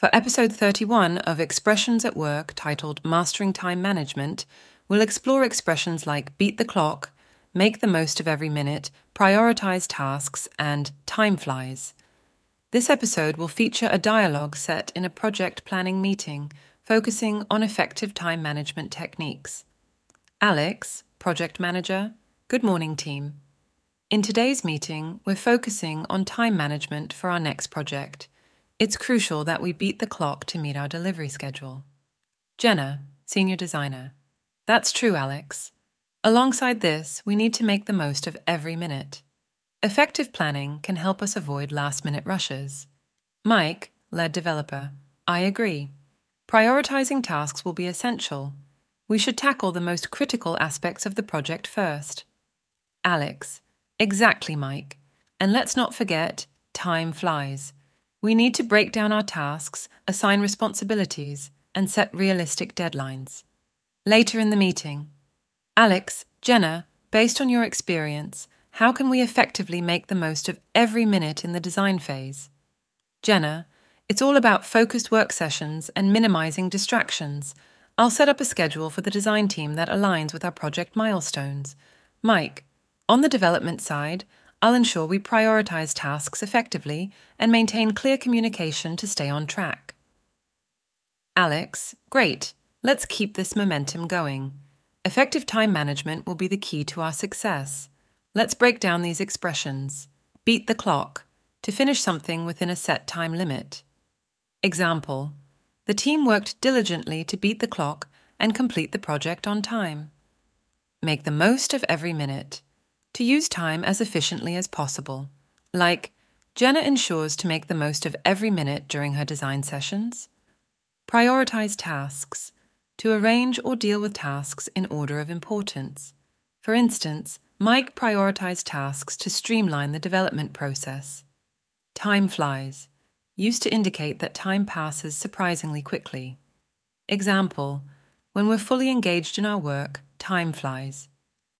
For episode 31 of Expressions at Work, titled Mastering Time Management, we'll explore expressions like beat the clock, make the most of every minute, prioritize tasks, and time flies. This episode will feature a dialogue set in a project planning meeting focusing on effective time management techniques. Alex, project manager, good morning, team. In today's meeting, we're focusing on time management for our next project. It's crucial that we beat the clock to meet our delivery schedule. Jenna, senior designer. That's true, Alex. Alongside this, we need to make the most of every minute. Effective planning can help us avoid last minute rushes. Mike, lead developer. I agree. Prioritizing tasks will be essential. We should tackle the most critical aspects of the project first. Alex. Exactly, Mike. And let's not forget, time flies. We need to break down our tasks, assign responsibilities, and set realistic deadlines. Later in the meeting, Alex, Jenna, based on your experience, how can we effectively make the most of every minute in the design phase? Jenna, it's all about focused work sessions and minimizing distractions. I'll set up a schedule for the design team that aligns with our project milestones. Mike, on the development side, I'll ensure we prioritize tasks effectively and maintain clear communication to stay on track. Alex, great. Let's keep this momentum going. Effective time management will be the key to our success. Let's break down these expressions. Beat the clock, to finish something within a set time limit. Example The team worked diligently to beat the clock and complete the project on time. Make the most of every minute, to use time as efficiently as possible. Like, Jenna ensures to make the most of every minute during her design sessions. Prioritize tasks, to arrange or deal with tasks in order of importance. For instance, Mike prioritized tasks to streamline the development process. Time flies, used to indicate that time passes surprisingly quickly. Example, when we're fully engaged in our work, time flies.